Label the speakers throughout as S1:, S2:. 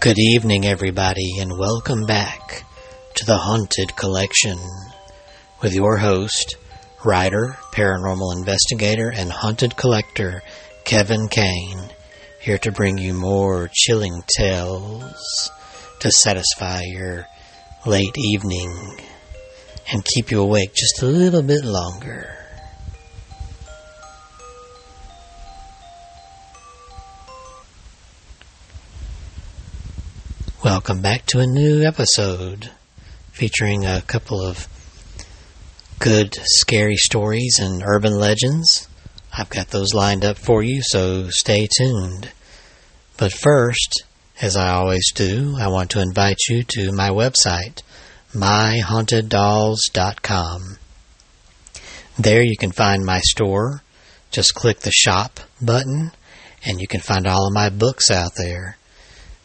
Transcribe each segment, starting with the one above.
S1: Good evening, everybody, and welcome back to the Haunted Collection with your host, writer, paranormal investigator, and haunted collector, Kevin Kane, here to bring you more chilling tales to satisfy your late evening and keep you awake just a little bit longer. Welcome back to a new episode featuring a couple of good scary stories and urban legends. I've got those lined up for you, so stay tuned. But first, as I always do, I want to invite you to my website, myhaunteddolls.com. There you can find my store. Just click the shop button and you can find all of my books out there.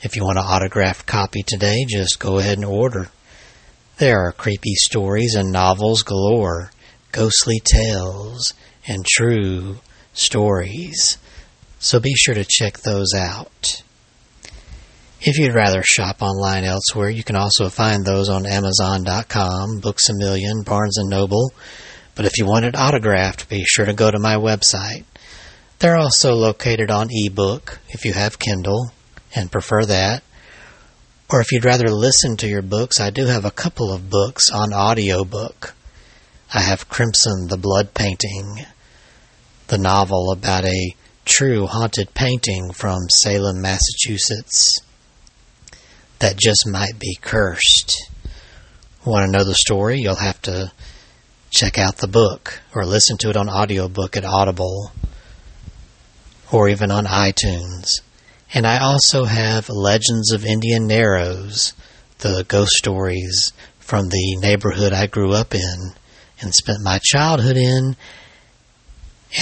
S1: If you want an autographed copy today, just go ahead and order. There are creepy stories and novels galore, ghostly tales, and true stories. So be sure to check those out. If you'd rather shop online elsewhere, you can also find those on Amazon.com, Books a Million, Barnes & Noble. But if you want it autographed, be sure to go to my website. They're also located on ebook if you have Kindle and prefer that. Or if you'd rather listen to your books, I do have a couple of books on audiobook. I have Crimson the Blood Painting, the novel about a true haunted painting from Salem, Massachusetts that just might be cursed. Want to know the story? You'll have to check out the book or listen to it on audiobook at Audible or even on iTunes. And I also have Legends of Indian Narrows, the ghost stories from the neighborhood I grew up in and spent my childhood in,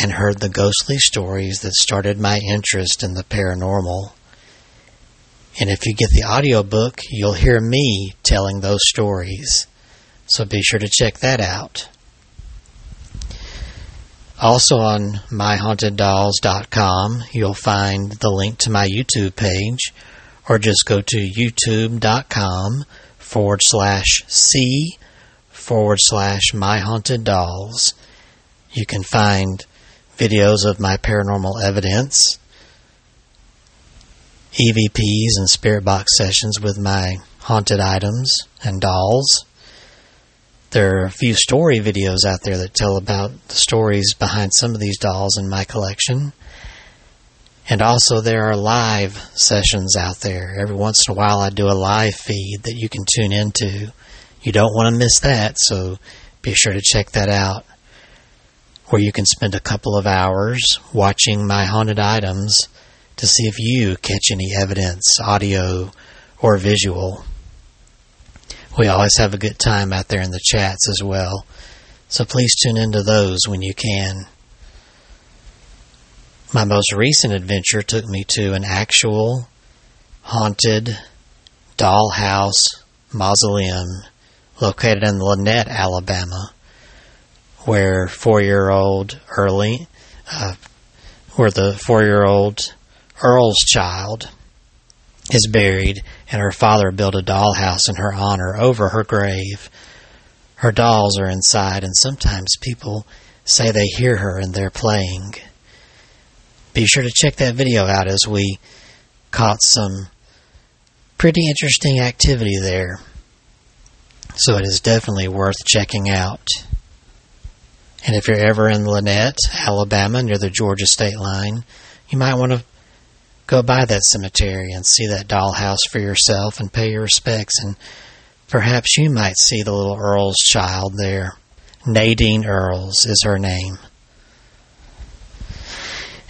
S1: and heard the ghostly stories that started my interest in the paranormal. And if you get the audiobook, you'll hear me telling those stories. So be sure to check that out. Also on myhaunteddolls.com, you'll find the link to my YouTube page, or just go to youtube.com forward slash C forward slash myhauntedDolls. You can find videos of my paranormal evidence, EVPs and spirit box sessions with my haunted items and dolls there are a few story videos out there that tell about the stories behind some of these dolls in my collection. And also, there are live sessions out there. Every once in a while, I do a live feed that you can tune into. You don't want to miss that, so be sure to check that out. Where you can spend a couple of hours watching my haunted items to see if you catch any evidence, audio or visual. We always have a good time out there in the chats as well. So please tune into those when you can. My most recent adventure took me to an actual haunted dollhouse mausoleum located in Lanett, Alabama, where four-year-old Early, uh, where the four-year-old Earl's child is buried, and her father built a dollhouse in her honor over her grave. Her dolls are inside, and sometimes people say they hear her and they're playing. Be sure to check that video out as we caught some pretty interesting activity there. So it is definitely worth checking out. And if you're ever in Lanett, Alabama, near the Georgia state line, you might want to go by that cemetery and see that dollhouse for yourself and pay your respects. And perhaps you might see the little Earl's child there. Nadine Earles is her name.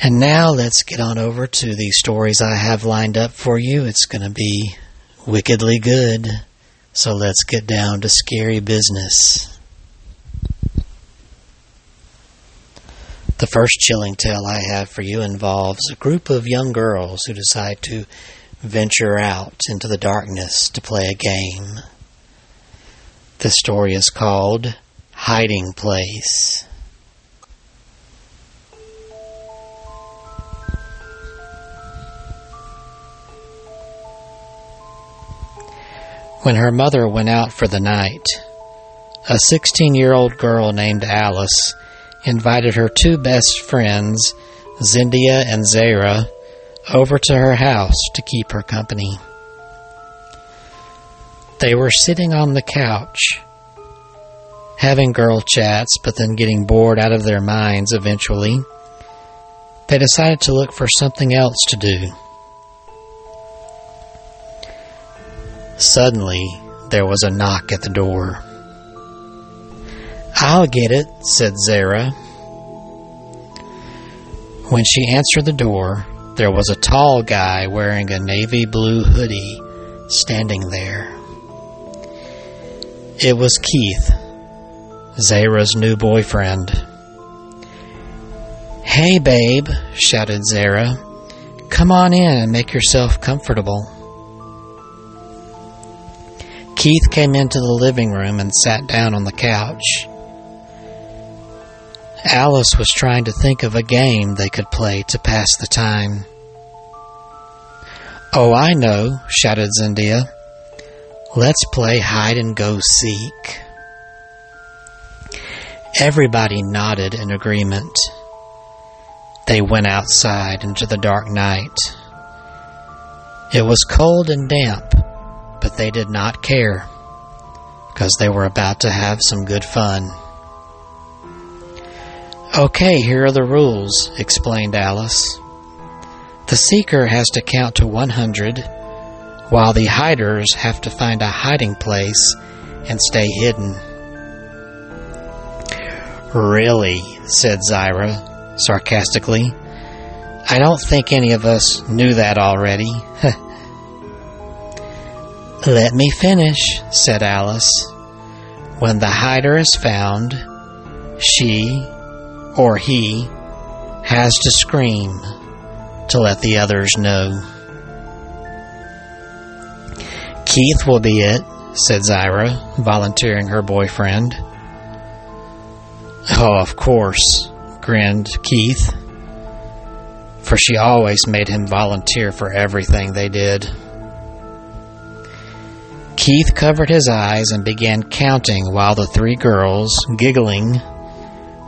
S1: And now let's get on over to the stories I have lined up for you. It's going to be wickedly good. So let's get down to scary business. The first chilling tale I have for you involves a group of young girls who decide to venture out into the darkness to play a game. The story is called Hiding Place. When her mother went out for the night, a 16 year old girl named Alice invited her two best friends, Zindia and Zara, over to her house to keep her company. They were sitting on the couch, having girl chats, but then getting bored out of their minds eventually. They decided to look for something else to do. Suddenly, there was a knock at the door. I'll get it, said Zara. When she answered the door, there was a tall guy wearing a navy blue hoodie standing there. It was Keith, Zara's new boyfriend. Hey, babe, shouted Zara. Come on in and make yourself comfortable. Keith came into the living room and sat down on the couch. Alice was trying to think of a game they could play to pass the time. Oh, I know, shouted Zindia. Let's play hide and go seek. Everybody nodded in agreement. They went outside into the dark night. It was cold and damp, but they did not care because they were about to have some good fun. Okay, here are the rules, explained Alice. The seeker has to count to 100, while the hiders have to find a hiding place and stay hidden. Really, said Zyra sarcastically. I don't think any of us knew that already. Let me finish, said Alice. When the hider is found, she or he has to scream to let the others know. Keith will be it, said Zyra, volunteering her boyfriend. Oh, of course, grinned Keith, for she always made him volunteer for everything they did. Keith covered his eyes and began counting while the three girls, giggling,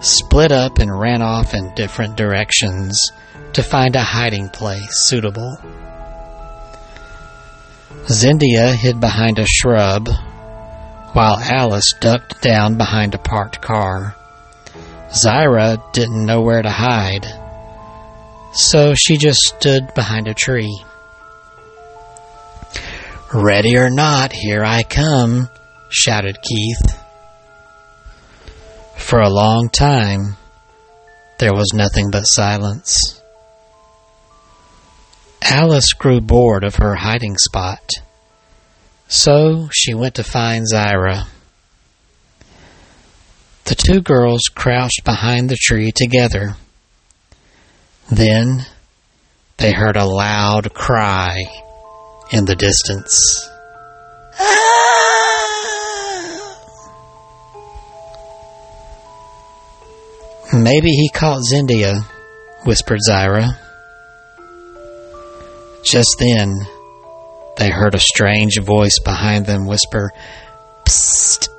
S1: split up and ran off in different directions to find a hiding place suitable. Zindia hid behind a shrub, while Alice ducked down behind a parked car. Zyra didn't know where to hide, so she just stood behind a tree. Ready or not, here I come, shouted Keith. For a long time, there was nothing but silence. Alice grew bored of her hiding spot, so she went to find Zyra. The two girls crouched behind the tree together. Then they heard a loud cry in the distance. Ah! Maybe he caught Zindia, whispered Zyra. Just then, they heard a strange voice behind them whisper, Psst.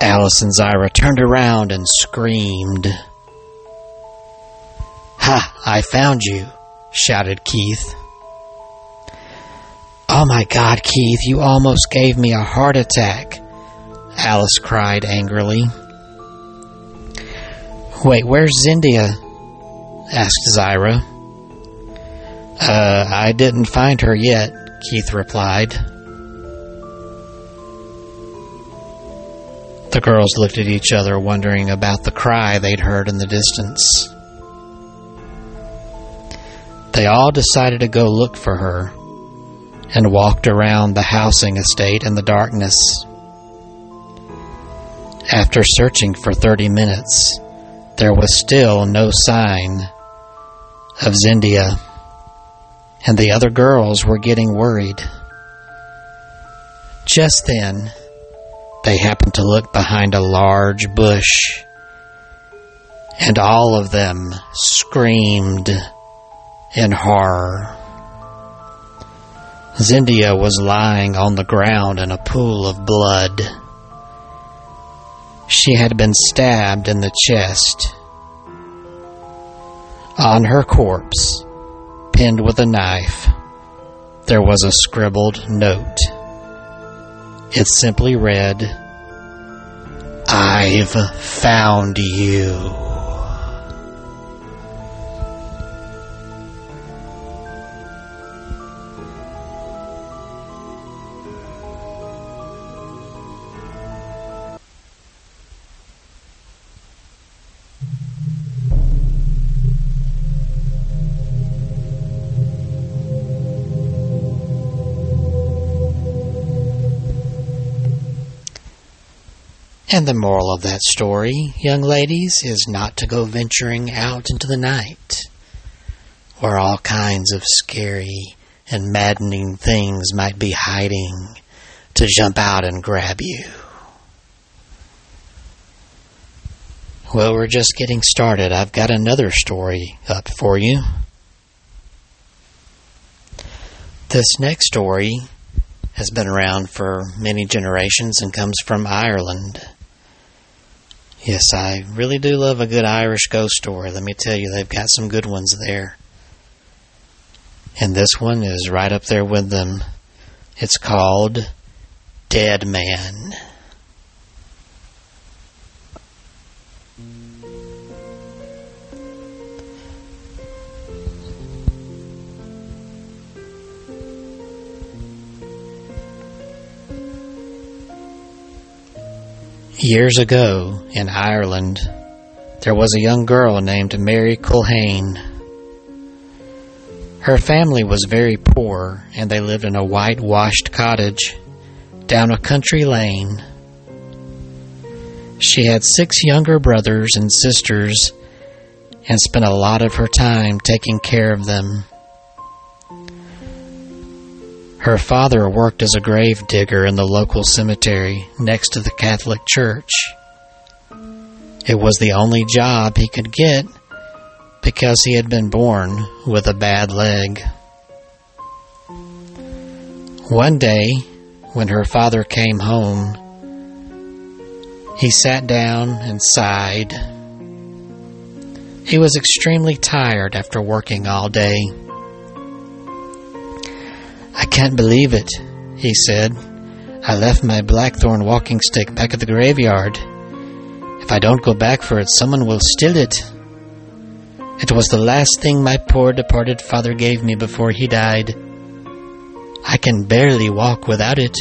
S1: Alice and Zyra turned around and screamed. Ha! I found you, shouted Keith. Oh my god, Keith, you almost gave me a heart attack, Alice cried angrily. Wait, where's Zindia? asked Zyra. Uh, I didn't find her yet, Keith replied. The girls looked at each other, wondering about the cry they'd heard in the distance. They all decided to go look for her and walked around the housing estate in the darkness. After searching for 30 minutes, there was still no sign of Zindia, and the other girls were getting worried. Just then, they happened to look behind a large bush, and all of them screamed in horror. Zindia was lying on the ground in a pool of blood. She had been stabbed in the chest. On her corpse, pinned with a knife, there was a scribbled note. It simply read, I've found you. And the moral of that story, young ladies, is not to go venturing out into the night, where all kinds of scary and maddening things might be hiding to jump out and grab you. Well, we're just getting started. I've got another story up for you. This next story has been around for many generations and comes from Ireland. Yes, I really do love a good Irish ghost story. Let me tell you, they've got some good ones there. And this one is right up there with them. It's called Dead Man. Years ago, in Ireland, there was a young girl named Mary Culhane. Her family was very poor, and they lived in a whitewashed cottage down a country lane. She had six younger brothers and sisters and spent a lot of her time taking care of them. Her father worked as a grave digger in the local cemetery next to the Catholic Church. It was the only job he could get because he had been born with a bad leg. One day, when her father came home, he sat down and sighed. He was extremely tired after working all day. I can't believe it, he said. I left my blackthorn walking stick back at the graveyard. If I don't go back for it, someone will steal it. It was the last thing my poor departed father gave me before he died. I can barely walk without it.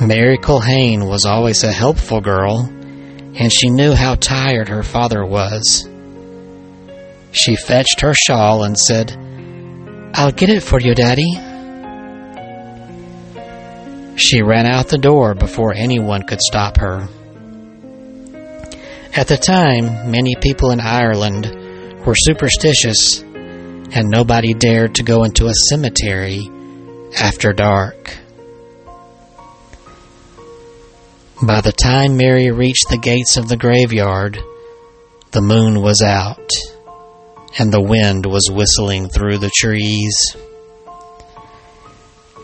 S1: Mary Culhane was always a helpful girl, and she knew how tired her father was. She fetched her shawl and said, I'll get it for you, Daddy. She ran out the door before anyone could stop her. At the time, many people in Ireland were superstitious, and nobody dared to go into a cemetery after dark. By the time Mary reached the gates of the graveyard, the moon was out and the wind was whistling through the trees.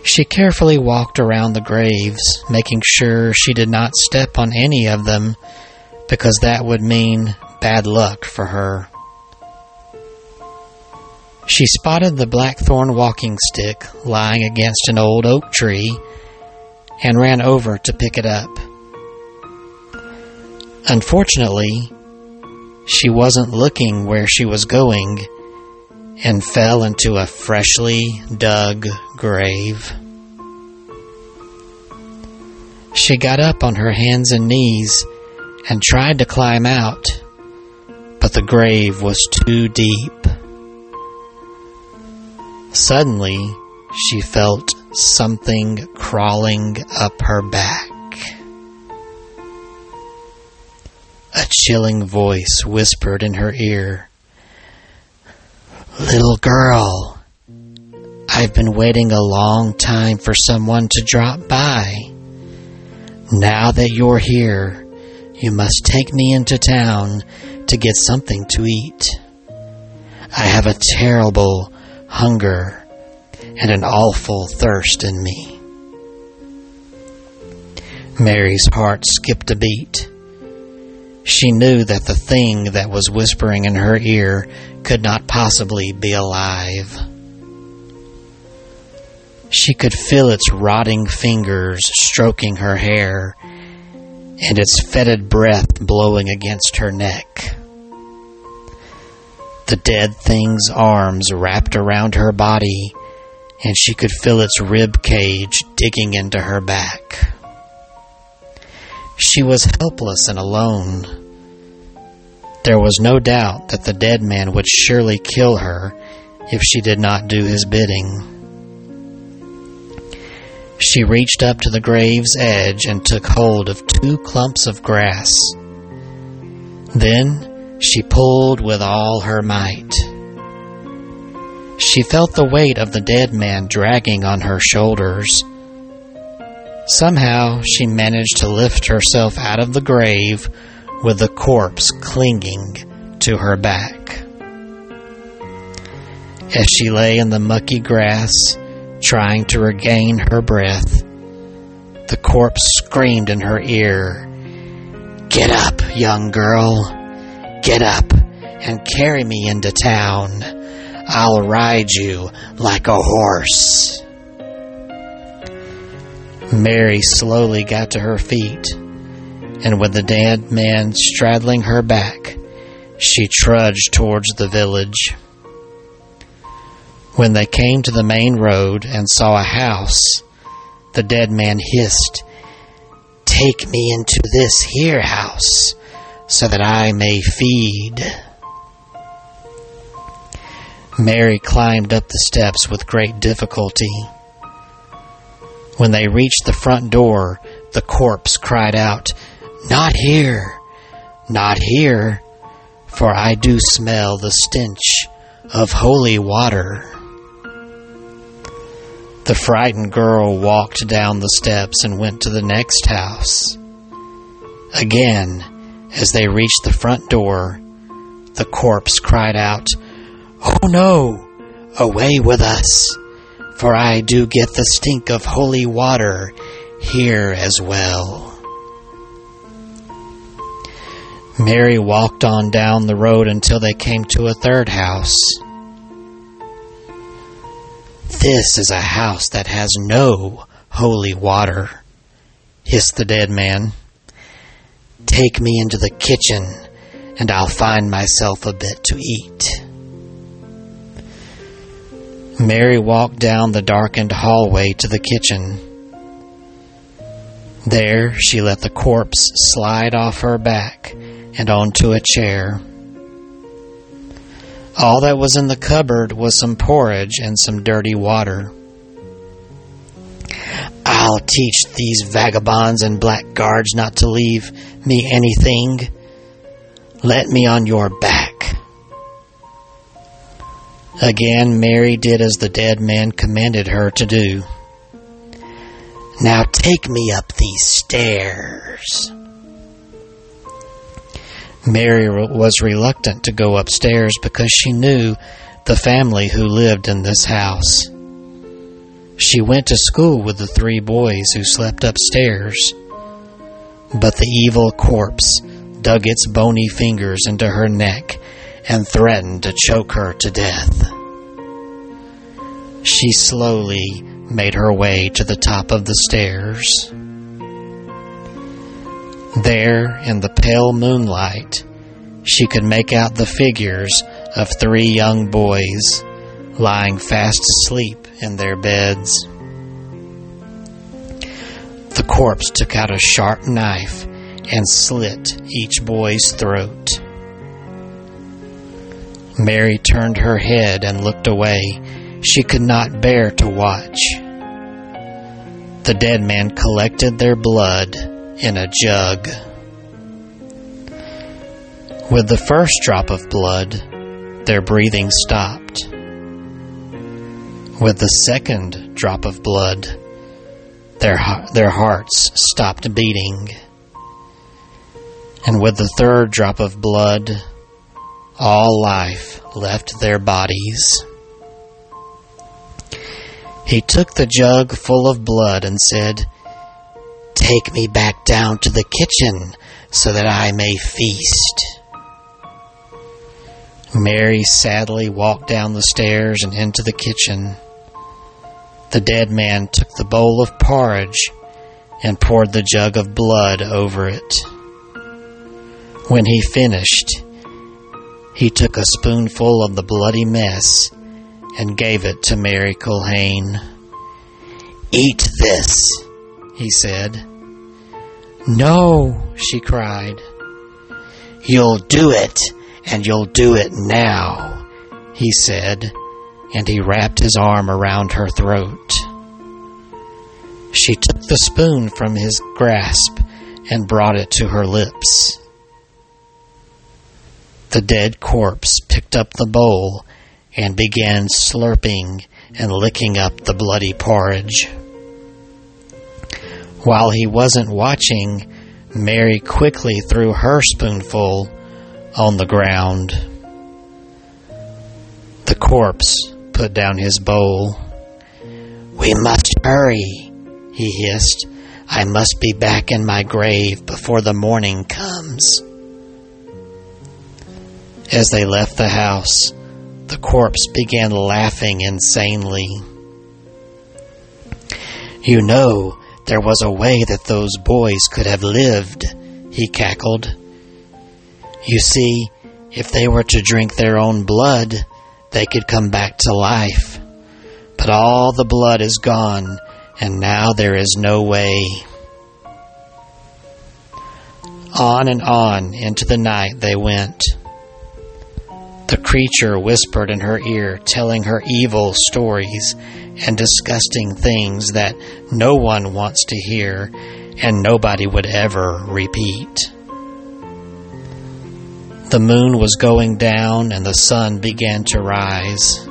S1: She carefully walked around the graves, making sure she did not step on any of them, because that would mean bad luck for her. She spotted the blackthorn walking stick lying against an old oak tree and ran over to pick it up. Unfortunately, she wasn't looking where she was going and fell into a freshly dug grave. She got up on her hands and knees and tried to climb out, but the grave was too deep. Suddenly, she felt something crawling up her back. A chilling voice whispered in her ear, Little girl, I've been waiting a long time for someone to drop by. Now that you're here, you must take me into town to get something to eat. I have a terrible, hunger, and an awful thirst in me. Mary's heart skipped a beat. She knew that the thing that was whispering in her ear could not possibly be alive. She could feel its rotting fingers stroking her hair and its fetid breath blowing against her neck. The dead thing's arms wrapped around her body, and she could feel its rib cage digging into her back. She was helpless and alone. There was no doubt that the dead man would surely kill her if she did not do his bidding. She reached up to the grave's edge and took hold of two clumps of grass. Then she pulled with all her might. She felt the weight of the dead man dragging on her shoulders. Somehow she managed to lift herself out of the grave with the corpse clinging to her back. As she lay in the mucky grass, trying to regain her breath, the corpse screamed in her ear, Get up, young girl! Get up and carry me into town. I'll ride you like a horse. Mary slowly got to her feet, and with the dead man straddling her back, she trudged towards the village. When they came to the main road and saw a house, the dead man hissed, Take me into this here house so that I may feed. Mary climbed up the steps with great difficulty. When they reached the front door, the corpse cried out, Not here, not here, for I do smell the stench of holy water. The frightened girl walked down the steps and went to the next house. Again, as they reached the front door, the corpse cried out, Oh no! Away with us! For I do get the stink of holy water here as well. Mary walked on down the road until they came to a third house. This is a house that has no holy water, hissed the dead man. Take me into the kitchen, and I'll find myself a bit to eat. Mary walked down the darkened hallway to the kitchen. There she let the corpse slide off her back and onto a chair. All that was in the cupboard was some porridge and some dirty water. I'll teach these vagabonds and blackguards not to leave me anything. Let me on your back. Again, Mary did as the dead man commanded her to do. Now take me up these stairs. Mary was reluctant to go upstairs because she knew the family who lived in this house. She went to school with the three boys who slept upstairs. But the evil corpse dug its bony fingers into her neck and threatened to choke her to death. She slowly made her way to the top of the stairs. There, in the pale moonlight, she could make out the figures of three young boys lying fast asleep in their beds. The corpse took out a sharp knife and slit each boy's throat. Mary turned her head and looked away. She could not bear to watch. The dead man collected their blood in a jug. With the first drop of blood, their breathing stopped. With the second drop of blood, their, their hearts stopped beating. And with the third drop of blood, all life left their bodies. He took the jug full of blood and said, Take me back down to the kitchen so that I may feast. Mary sadly walked down the stairs and into the kitchen. The dead man took the bowl of porridge and poured the jug of blood over it. When he finished, he took a spoonful of the bloody mess and gave it to Mary Culhane. Eat this, he said. No, she cried. You'll do it, and you'll do it now, he said, and he wrapped his arm around her throat. She took the spoon from his grasp and brought it to her lips. The dead corpse picked up the bowl and began slurping and licking up the bloody porridge. While he wasn't watching, Mary quickly threw her spoonful on the ground. The corpse put down his bowl. We must hurry, he hissed. I must be back in my grave before the morning comes. As they left the house, the corpse began laughing insanely. You know, there was a way that those boys could have lived, he cackled. You see, if they were to drink their own blood, they could come back to life. But all the blood is gone, and now there is no way. On and on into the night they went. The creature whispered in her ear, telling her evil stories and disgusting things that no one wants to hear and nobody would ever repeat. The moon was going down and the sun began to rise.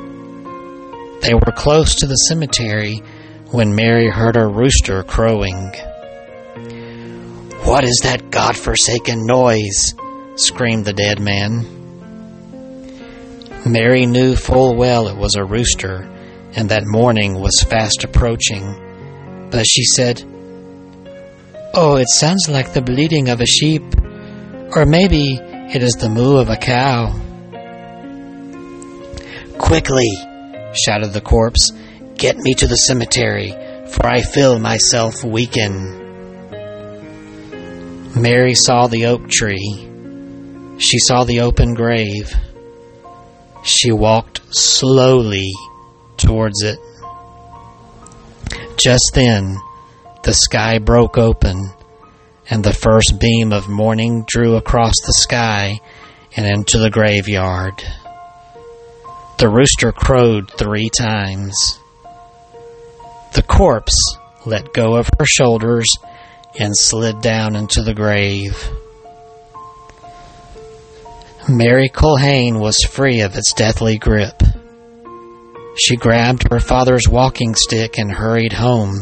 S1: They were close to the cemetery when Mary heard a rooster crowing. What is that God-forsaken noise? screamed the dead man. Mary knew full well it was a rooster, and that morning was fast approaching. But she said, Oh, it sounds like the bleating of a sheep, or maybe it is the moo of a cow. Quickly, shouted the corpse, get me to the cemetery, for I feel myself weaken. Mary saw the oak tree. She saw the open grave. She walked slowly towards it. Just then, the sky broke open, and the first beam of morning drew across the sky and into the graveyard. The rooster crowed three times. The corpse let go of her shoulders and slid down into the grave. Mary Culhane was free of its deathly grip. She grabbed her father's walking stick and hurried home.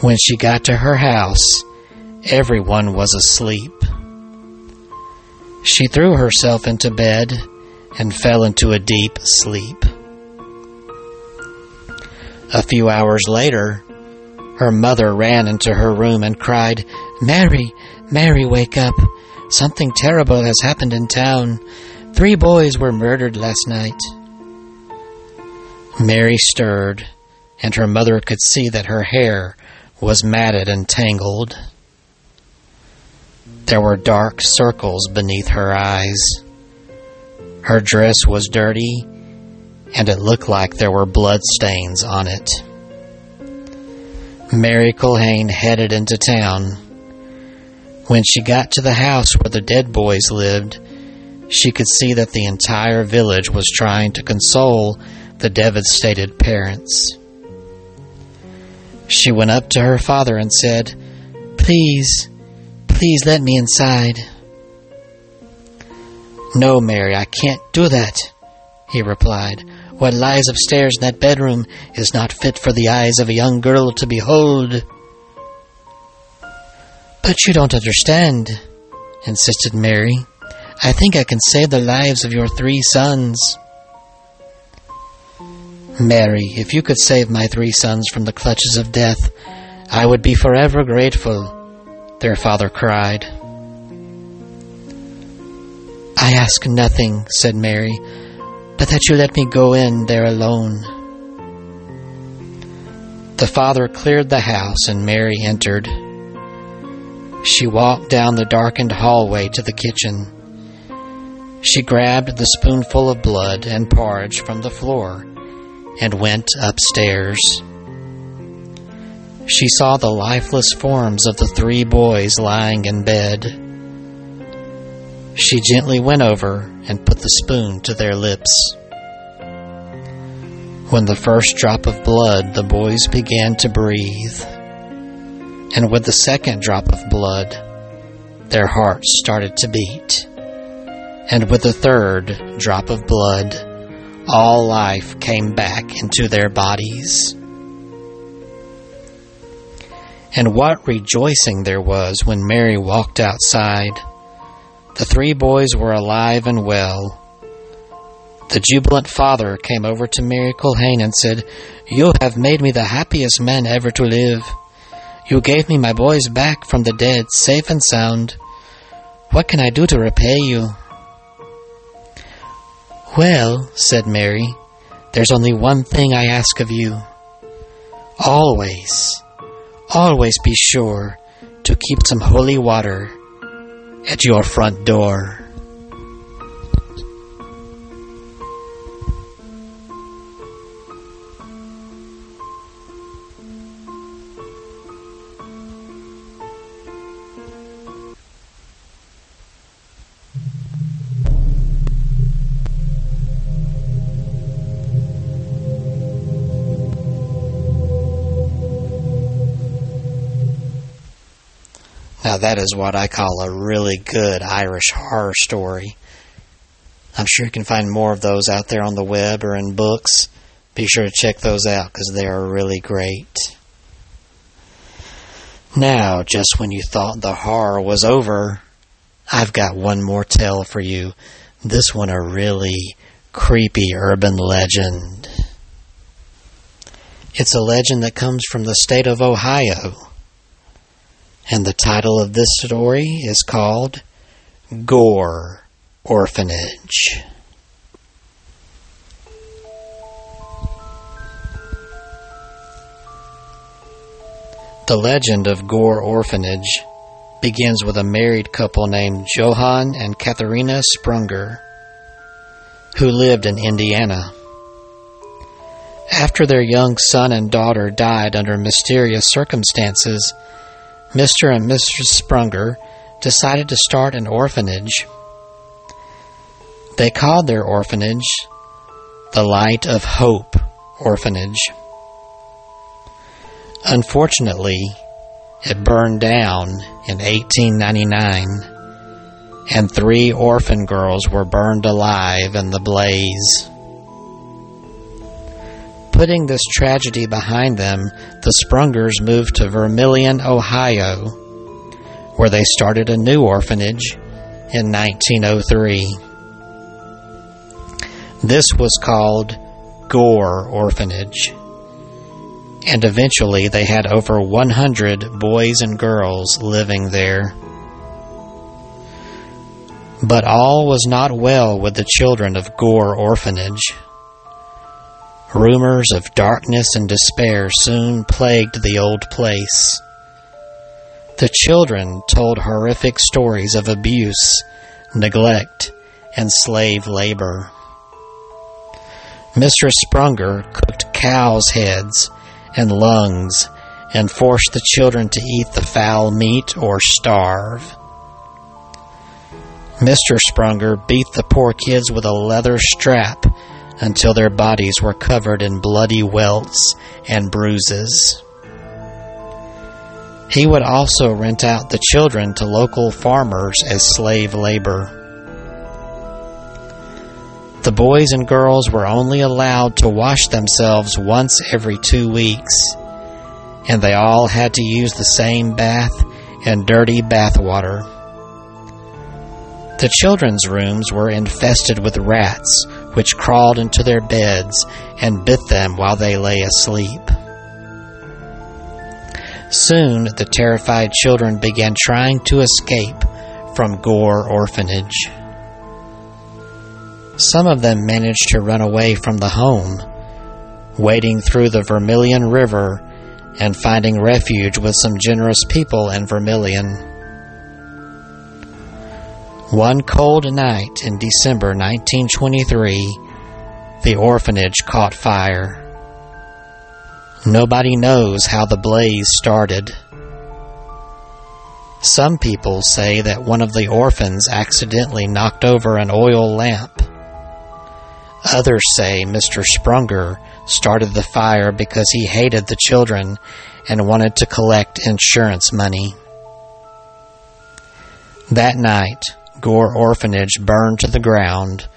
S1: When she got to her house, everyone was asleep. She threw herself into bed and fell into a deep sleep. A few hours later, her mother ran into her room and cried, Mary, Mary, wake up. Something terrible has happened in town. Three boys were murdered last night. Mary stirred, and her mother could see that her hair was matted and tangled. There were dark circles beneath her eyes. Her dress was dirty, and it looked like there were blood stains on it. Mary Culhane headed into town. When she got to the house where the dead boys lived, she could see that the entire village was trying to console the devastated parents. She went up to her father and said, Please, please let me inside. No, Mary, I can't do that, he replied. What lies upstairs in that bedroom is not fit for the eyes of a young girl to behold. But you don't understand, insisted Mary. I think I can save the lives of your three sons. Mary, if you could save my three sons from the clutches of death, I would be forever grateful, their father cried. I ask nothing, said Mary, but that you let me go in there alone. The father cleared the house and Mary entered. She walked down the darkened hallway to the kitchen. She grabbed the spoonful of blood and porridge from the floor and went upstairs. She saw the lifeless forms of the three boys lying in bed. She gently went over and put the spoon to their lips. When the first drop of blood, the boys began to breathe. And with the second drop of blood, their hearts started to beat. And with the third drop of blood, all life came back into their bodies. And what rejoicing there was when Mary walked outside. The three boys were alive and well. The jubilant father came over to Mary Culhane and said, You have made me the happiest man ever to live. You gave me my boys back from the dead, safe and sound. What can I do to repay you? Well, said Mary, there's only one thing I ask of you. Always, always be sure to keep some holy water at your front door. Now, that is what I call a really good Irish horror story. I'm sure you can find more of those out there on the web or in books. Be sure to check those out because they are really great. Now, just when you thought the horror was over, I've got one more tale for you. This one a really creepy urban legend. It's a legend that comes from the state of Ohio. And the title of this story is called Gore Orphanage. The legend of Gore Orphanage begins with a married couple named Johann and Katharina Sprunger, who lived in Indiana. After their young son and daughter died under mysterious circumstances, Mr. and Mrs. Sprunger decided to start an orphanage. They called their orphanage the Light of Hope Orphanage. Unfortunately, it burned down in 1899, and three orphan girls were burned alive in the blaze. Putting this tragedy behind them, the Sprungers moved to Vermilion, Ohio, where they started a new orphanage in 1903. This was called Gore Orphanage, and eventually they had over 100 boys and girls living there. But all was not well with the children of Gore Orphanage. Rumors of darkness and despair soon plagued the old place. The children told horrific stories of abuse, neglect, and slave labor. Mistress Sprunger cooked cows' heads and lungs and forced the children to eat the foul meat or starve. Mr. Sprunger beat the poor kids with a leather strap until their bodies were covered in bloody welts and bruises. He would also rent out the children to local farmers as slave labor. The boys and girls were only allowed to wash themselves once every two weeks, and they all had to use the same bath and dirty bath water. The children's rooms were infested with rats which crawled into their beds and bit them while they lay asleep. Soon the terrified children began trying to escape from Gore Orphanage. Some of them managed to run away from the home, wading through the Vermilion River and finding refuge with some generous people in Vermilion. One cold night in December 1923, the orphanage caught fire. Nobody knows how the blaze started. Some people say that one of the orphans accidentally knocked over an oil lamp. Others say Mr. Sprunger started the fire because he hated the children and wanted to collect insurance money. That night, Gore Orphanage burned to the ground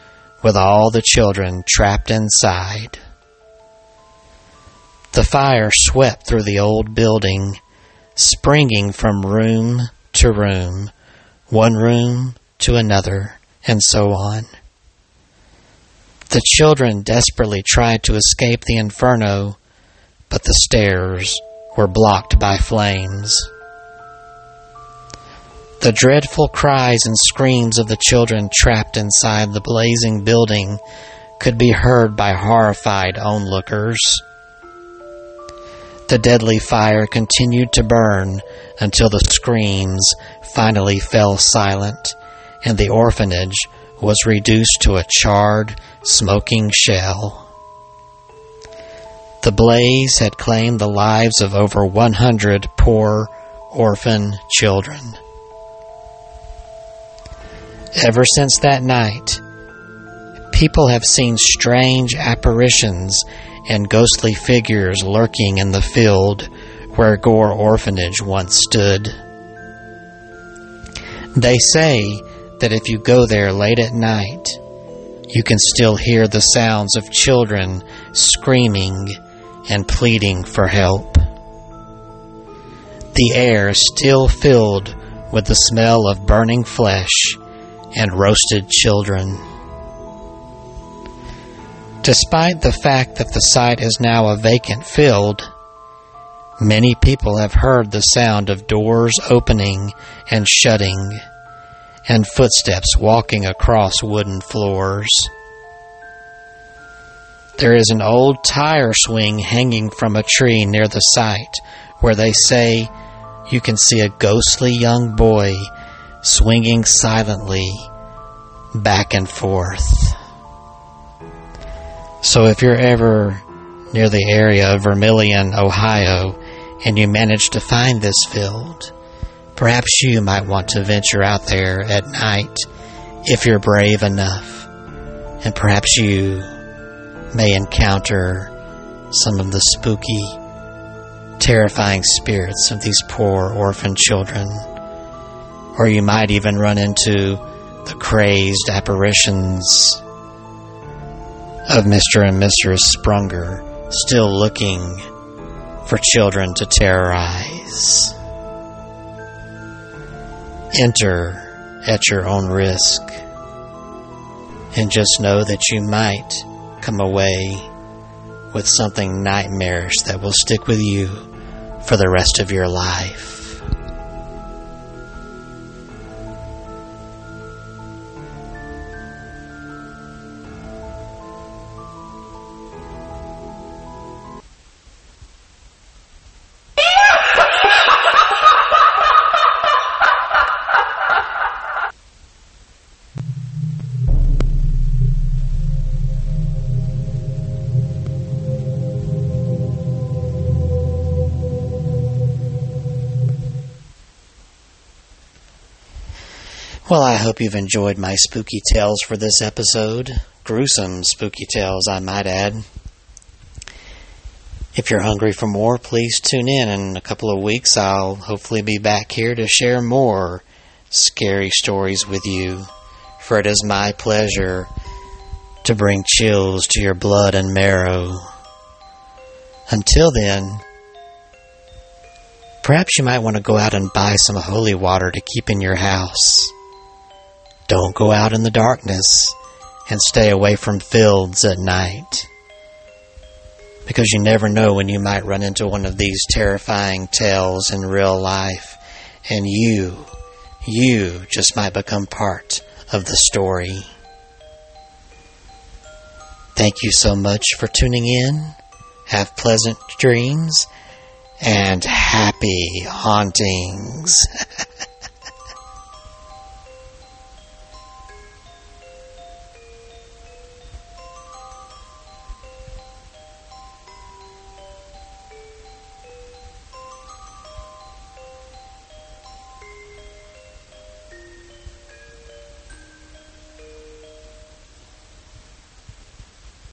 S1: with all the children trapped inside. The fire swept through the old building, springing from room to room, one room to another, and so on. The children desperately tried to escape the inferno, but the stairs were blocked by flames. The dreadful cries and screams of the children trapped inside the blazing building could be heard by horrified onlookers. The deadly fire continued to burn until the screams finally fell silent and the orphanage was reduced to a charred, smoking shell. The blaze had claimed the lives of over 100 poor orphan children. Ever since that night, people have seen strange apparitions and ghostly figures lurking in the field where Gore Orphanage once stood. They say that if you go there late at night, you can still hear the sounds of children screaming and pleading for help. The air is still filled with the smell of burning flesh and roasted children. Despite the fact that the site is now a vacant field, many people have heard the sound of doors opening and shutting and footsteps walking across wooden floors. There is an old tire swing hanging from a tree near the site where they say you can see a ghostly young boy swinging silently back and forth. So if you're ever near the area of Vermilion, Ohio, and you manage to find this field, perhaps you might want to venture out there at night if you're brave enough. And perhaps you may encounter some of the spooky, terrifying spirits of these poor orphan children. Or you might even run into the crazed apparitions of Mr. and Mrs. Sprunger still looking for children to terrorize. Enter at your own risk and just know that you might come away with something nightmarish that will stick with you for the rest of your life. Well, I hope you've enjoyed my spooky tales for this episode. Gruesome spooky tales, I might add. If you're hungry for more, please tune in. In a couple of weeks, I'll hopefully be back here to share more scary stories with you. For it is my pleasure to bring chills to your blood and marrow. Until then, perhaps you might want to go out and buy some holy water to keep in your house. Don't go out in the darkness and stay away from fields at night. Because you never know when you might run into one of these terrifying tales in real life, and you, you just might become part of the story. Thank you so much for tuning in. Have pleasant dreams and happy hauntings.